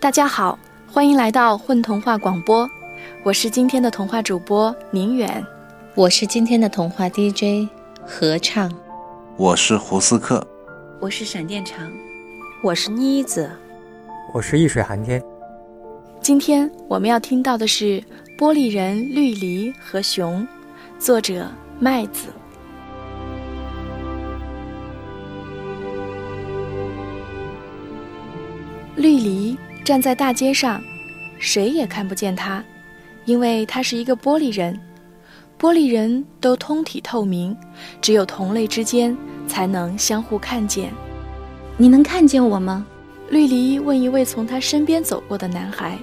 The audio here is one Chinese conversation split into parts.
大家好，欢迎来到混童话广播，我是今天的童话主播宁远，我是今天的童话 DJ 合唱，我是胡斯克，我是闪电长，我是妮子，我是易水寒天。今天我们要听到的是《玻璃人绿篱和熊》，作者麦子。绿篱站在大街上，谁也看不见他，因为他是一个玻璃人。玻璃人都通体透明，只有同类之间才能相互看见。你能看见我吗？绿篱问一位从他身边走过的男孩。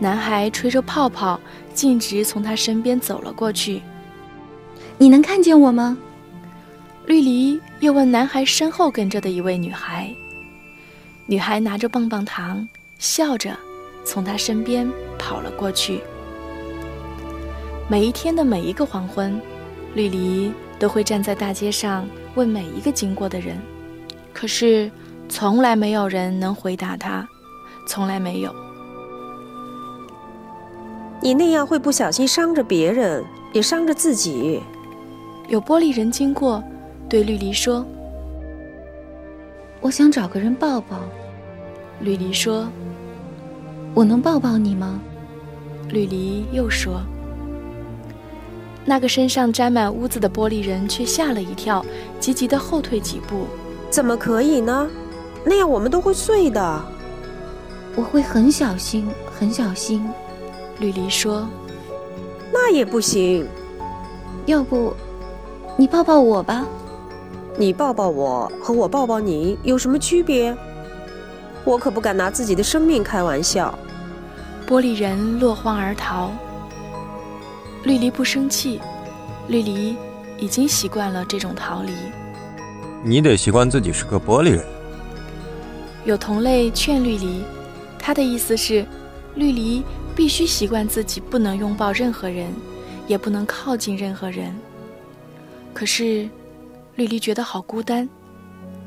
男孩吹着泡泡，径直从他身边走了过去。你能看见我吗？绿篱又问男孩身后跟着的一位女孩。女孩拿着棒棒糖，笑着从他身边跑了过去。每一天的每一个黄昏，绿篱都会站在大街上问每一个经过的人，可是从来没有人能回答他，从来没有。你那样会不小心伤着别人，也伤着自己。有玻璃人经过，对绿篱说。我想找个人抱抱，绿篱说：“我能抱抱你吗？”吕离又说：“那个身上沾满污渍的玻璃人却吓了一跳，急急地后退几步。怎么可以呢？那样我们都会碎的。我会很小心，很小心。”吕离说：“那也不行，要不你抱抱我吧。”你抱抱我和我抱抱你有什么区别？我可不敢拿自己的生命开玩笑。玻璃人落荒而逃。绿篱不生气，绿篱已经习惯了这种逃离。你得习惯自己是个玻璃人。有同类劝绿篱，他的意思是，绿篱必须习惯自己不能拥抱任何人，也不能靠近任何人。可是。绿篱觉得好孤单，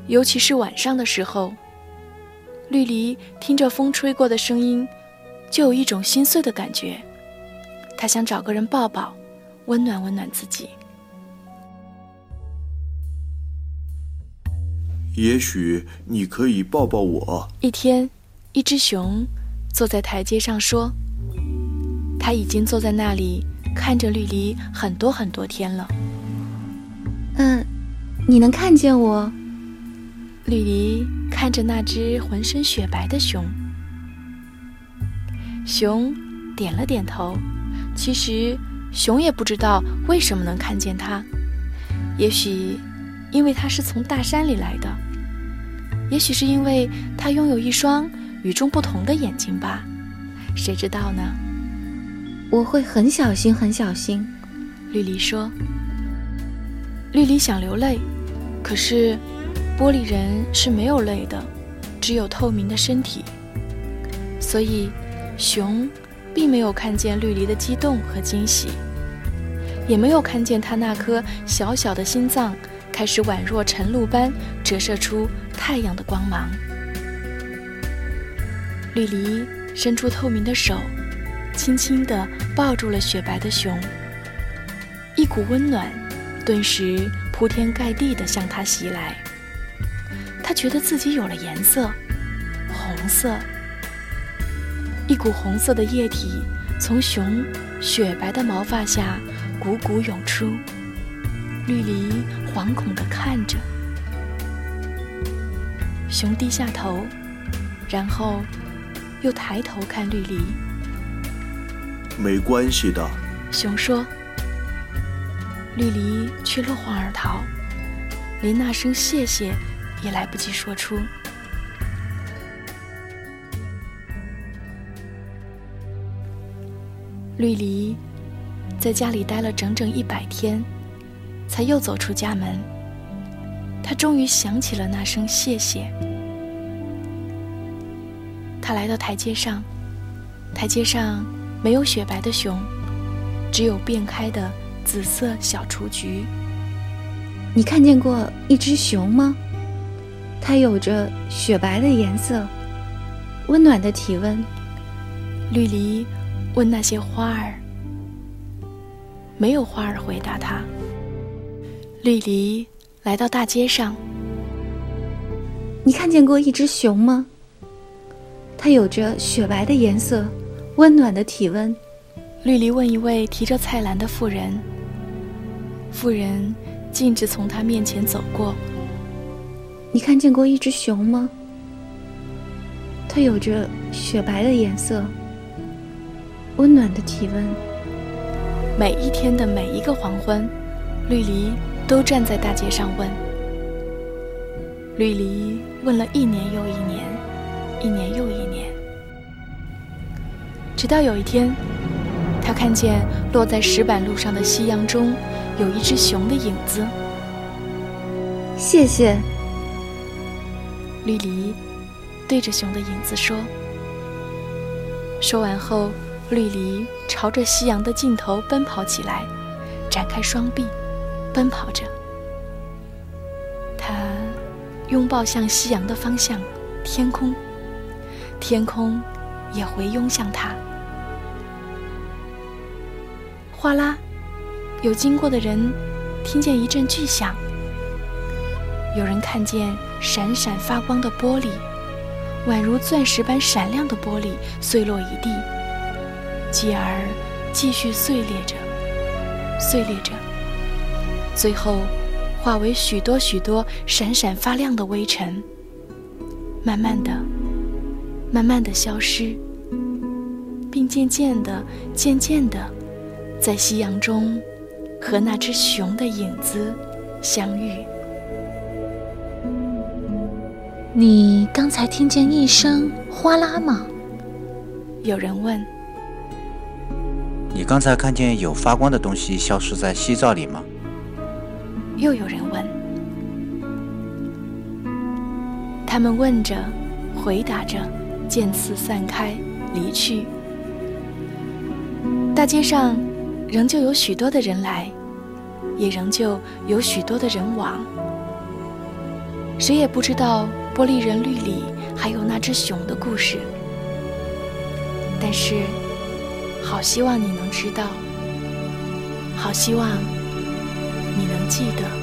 尤其是晚上的时候。绿篱听着风吹过的声音，就有一种心碎的感觉。他想找个人抱抱，温暖温暖自己。也许你可以抱抱我。一天，一只熊坐在台阶上说：“他已经坐在那里看着绿篱很多很多天了。”嗯。你能看见我？绿篱看着那只浑身雪白的熊，熊点了点头。其实熊也不知道为什么能看见它，也许因为它是从大山里来的，也许是因为它拥有一双与众不同的眼睛吧，谁知道呢？我会很小心，很小心。绿篱说。绿篱想流泪。可是，玻璃人是没有泪的，只有透明的身体。所以，熊并没有看见绿篱的激动和惊喜，也没有看见他那颗小小的心脏开始宛若晨露般折射出太阳的光芒。绿篱伸出透明的手，轻轻地抱住了雪白的熊，一股温暖顿时。铺天盖地地向他袭来，他觉得自己有了颜色，红色。一股红色的液体从熊雪白的毛发下汩汩涌出，绿篱惶恐地看着。熊低下头，然后又抬头看绿篱。没关系的，熊说。绿篱却落荒而逃，连那声谢谢也来不及说出。绿篱在家里待了整整一百天，才又走出家门。他终于想起了那声谢谢。他来到台阶上，台阶上没有雪白的熊，只有遍开的。紫色小雏菊。你看见过一只熊吗？它有着雪白的颜色，温暖的体温。绿篱问那些花儿，没有花儿回答他。绿篱来到大街上，你看见过一只熊吗？它有着雪白的颜色，温暖的体温。绿篱问一位提着菜篮的妇人，妇人径直从他面前走过。你看见过一只熊吗？它有着雪白的颜色，温暖的体温。每一天的每一个黄昏，绿篱都站在大街上问。绿篱问了一年又一年，一年又一年，直到有一天，他看见落在石板路上的夕阳中有一只熊的影子。谢谢。绿篱对着熊的影子说。说完后，绿篱朝着夕阳的尽头奔跑起来，展开双臂，奔跑着。他拥抱向夕阳的方向，天空，天空也回拥向他。哗啦，有经过的人听见一阵巨响。有人看见闪闪发光的玻璃，宛如钻石般闪亮的玻璃碎落一地，继而继续碎裂着，碎裂着，最后化为许多许多闪闪发亮的微尘，慢慢的、慢慢的消失，并渐渐的、渐渐的，在夕阳中和那只熊的影子相遇。你刚才听见一声哗啦吗？有人问。你刚才看见有发光的东西消失在夕照里吗？又有人问。他们问着，回答着，渐次散开，离去。大街上仍旧有许多的人来，也仍旧有许多的人往。谁也不知道。玻璃人绿里还有那只熊的故事，但是，好希望你能知道，好希望你能记得。